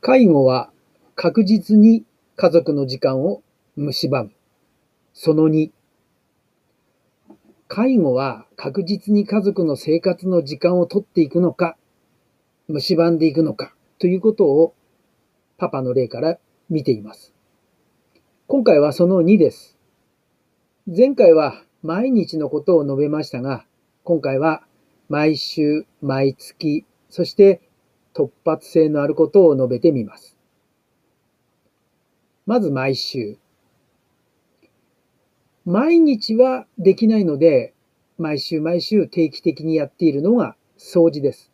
介護は確実に家族の時間を蝕む。その2、介護は確実に家族の生活の時間を取っていくのか、蝕んでいくのかということをパパの例から見ています。今回はその2です。前回は毎日のことを述べましたが、今回は毎週、毎月、そして突発性のあることを述べてみます。まず毎週。毎日はできないので、毎週毎週定期的にやっているのが掃除です。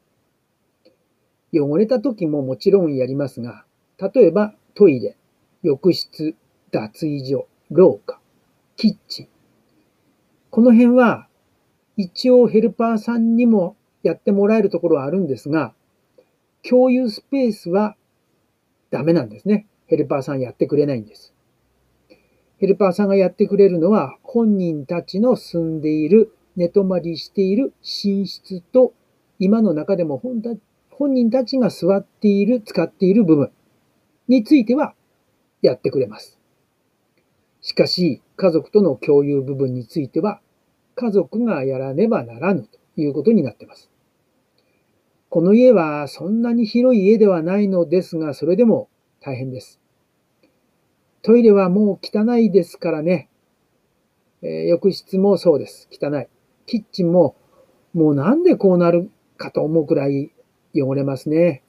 汚れた時ももちろんやりますが、例えばトイレ、浴室、脱衣所、廊下、キッチン。この辺は一応ヘルパーさんにもやってもらえるところはあるんですが、共有スペースはダメなんですね。ヘルパーさんやってくれないんです。ヘルパーさんがやってくれるのは、本人たちの住んでいる、寝泊まりしている寝室と、今の中でも本人たちが座っている、使っている部分についてはやってくれます。しかし、家族との共有部分については、家族がやらねばならぬということになっています。この家はそんなに広い家ではないのですが、それでも大変です。トイレはもう汚いですからね。えー、浴室もそうです。汚い。キッチンももうなんでこうなるかと思うくらい汚れますね。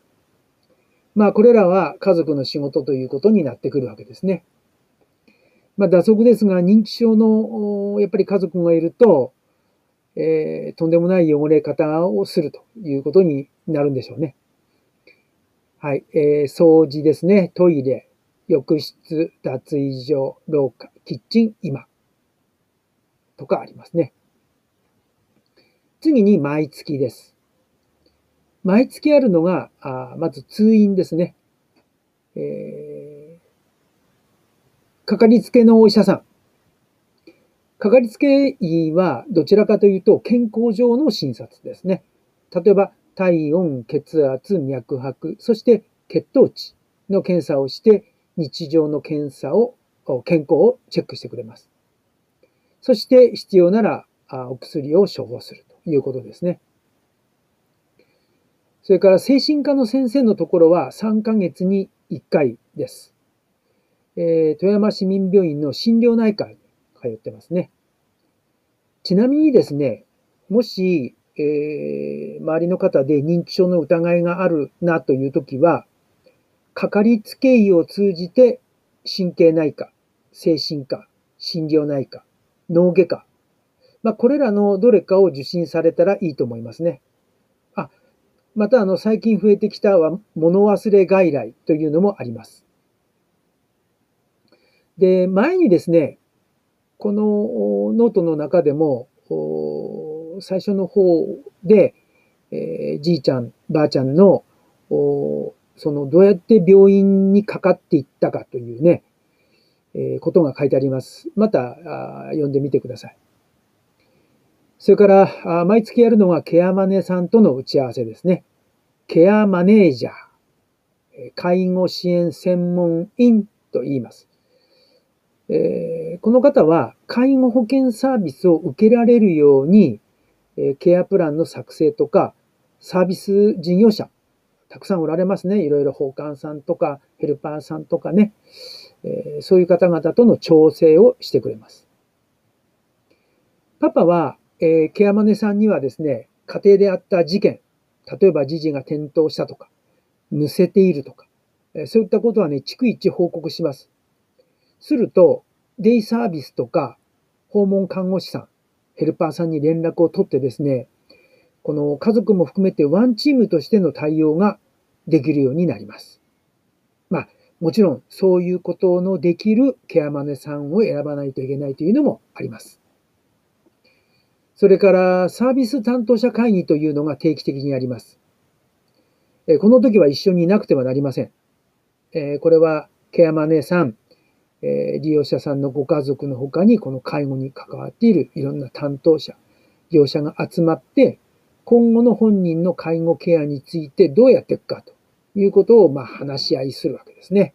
まあこれらは家族の仕事ということになってくるわけですね。まあ打足ですが認知症のやっぱり家族がいると、えー、とんでもない汚れ方をするということになるんでしょうね。はい。えー、掃除ですね。トイレ、浴室、脱衣所、廊下、キッチン、今。とかありますね。次に毎月です。毎月あるのが、あまず通院ですね。えー、かかりつけのお医者さん。かかりつけ医はどちらかというと健康上の診察ですね。例えば体温、血圧、脈拍、そして血糖値の検査をして、日常の検査を、健康をチェックしてくれます。そして必要ならお薬を処方するということですね。それから精神科の先生のところは3ヶ月に1回です。えー、富山市民病院の心療内科に通ってますね。ちなみにですね、もしえー、周りの方で認知症の疑いがあるなというときは、かかりつけ医を通じて神経内科、精神科、心療内科、脳外科、まあ、これらのどれかを受診されたらいいと思いますね。あ、またあの最近増えてきたは物忘れ外来というのもあります。で、前にですね、このノートの中でも、最初の方で、えー、じいちゃん、ばあちゃんの、そのどうやって病院にかかっていったかというね、えー、ことが書いてあります。またあ読んでみてください。それからあ、毎月やるのがケアマネさんとの打ち合わせですね。ケアマネージャー、介護支援専門員と言います。えー、この方は介護保険サービスを受けられるように、えケアプランの作成とか、サービス事業者、たくさんおられますね。いろいろ保管さんとか、ヘルパーさんとかね、えそういう方々との調整をしてくれます。パパは、えケアマネさんにはですね、家庭であった事件、例えば児児が転倒したとか、むせているとか、えそういったことはね、逐一報告します。すると、デイサービスとか、訪問看護師さん、ヘルパーさんに連絡を取ってですね、この家族も含めてワンチームとしての対応ができるようになります。まあ、もちろんそういうことのできるケアマネさんを選ばないといけないというのもあります。それからサービス担当者会議というのが定期的にあります。この時は一緒にいなくてはなりません。これはケアマネさん、え利用者さんのご家族の他にこの介護に関わっているいろんな担当者、業者が集まって、今後の本人の介護ケアについてどうやっていくかということを、まあ、話し合いするわけですね。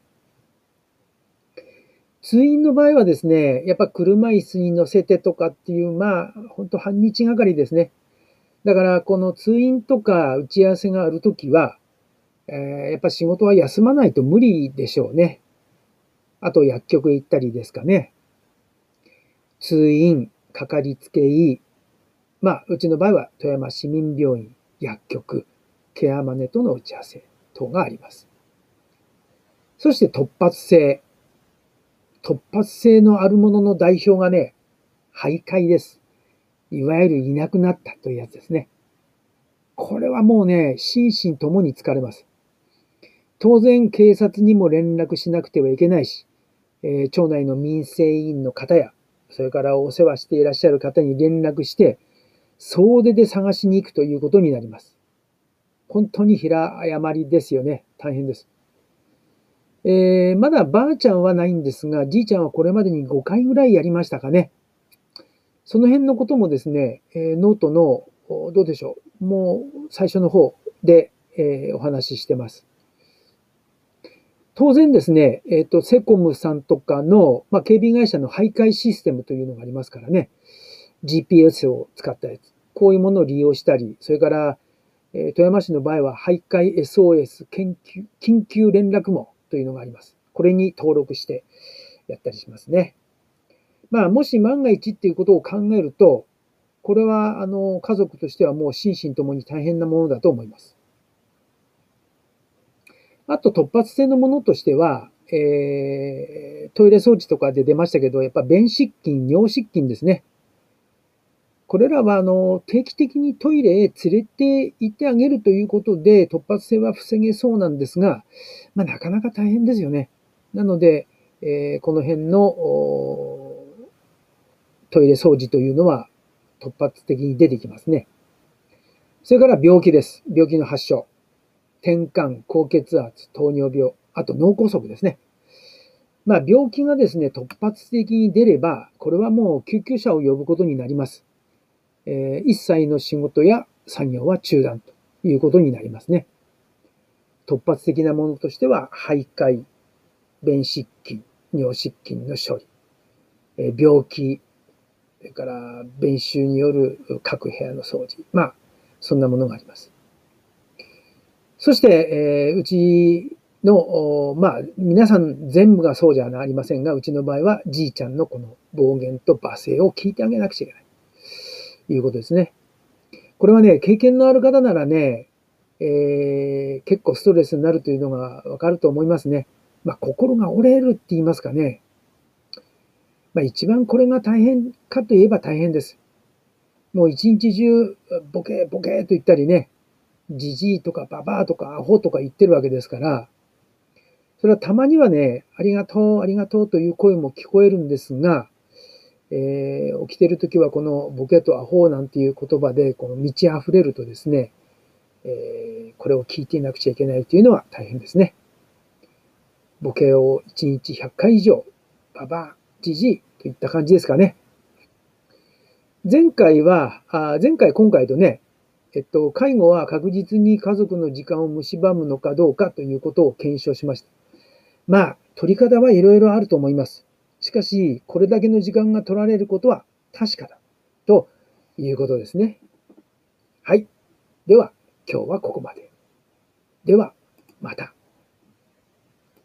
通院の場合はですね、やっぱ車椅子に乗せてとかっていう、まあ、本当半日がかりですね。だから、この通院とか打ち合わせがあるときは、えー、やっぱ仕事は休まないと無理でしょうね。あと薬局へ行ったりですかね。通院、かかりつけ医、まあ、うちの場合は富山市民病院、薬局、ケアマネとの打ち合わせ等があります。そして突発性。突発性のあるものの代表がね、徘徊です。いわゆるいなくなったというやつですね。これはもうね、心身ともに疲れます。当然警察にも連絡しなくてはいけないし、えー、町内の民生委員の方や、それからお世話していらっしゃる方に連絡して、総出で探しに行くということになります。本当に平誤りですよね。大変です。えー、まだばあちゃんはないんですが、じいちゃんはこれまでに5回ぐらいやりましたかね。その辺のこともですね、えー、ノートの、どうでしょう。もう最初の方で、えー、お話ししてます。当然ですね、えっ、ー、と、セコムさんとかの、まあ、警備会社の徘徊システムというのがありますからね。GPS を使ったやつ。こういうものを利用したり、それから、えー、富山市の場合は、徘徊 SOS 緊急緊急連絡網というのがあります。これに登録してやったりしますね。まあ、もし万が一っていうことを考えると、これは、あの、家族としてはもう心身ともに大変なものだと思います。あと、突発性のものとしては、えー、トイレ装置とかで出ましたけど、やっぱ便失禁、尿失禁ですね。これらは、あの、定期的にトイレへ連れて行ってあげるということで、突発性は防げそうなんですが、まあ、なかなか大変ですよね。なので、えー、この辺の、トイレ掃除というのは突発的に出てきますね。それから病気です。病気の発症。転換、高血圧、糖尿病、あと脳梗塞ですね。まあ、病気がですね、突発的に出れば、これはもう救急車を呼ぶことになります。えー、一切の仕事や作業は中断ということになりますね。突発的なものとしては、徘徊、便失禁、尿失禁の処理、えー、病気、それから弁臭による各部屋の掃除。まあ、そんなものがあります。そして、えー、うちの、まあ、皆さん全部がそうじゃありませんが、うちの場合はじいちゃんのこの暴言と罵声を聞いてあげなくちゃいけない。いうことですね。これはね、経験のある方ならね、えー、結構ストレスになるというのがわかると思いますね。まあ、心が折れるって言いますかね。まあ、一番これが大変かといえば大変です。もう一日中、ボケボケと言ったりね、じじいとかババアとかアホとか言ってるわけですから、それはたまにはね、ありがとう、ありがとうという声も聞こえるんですが、えー、起きてるときはこのボケとアホなんていう言葉でこの満ち溢れるとですね、えー、これを聞いていなくちゃいけないというのは大変ですね。ボケを1日100回以上、ババア、じじいといった感じですかね。前回は、あ前回今回とね、えっと、介護は確実に家族の時間を蝕むのかどうかということを検証しました。まあ、取り方はいろいろあると思います。しかし、これだけの時間が取られることは確かだ。ということですね。はい。では、今日はここまで。では、また。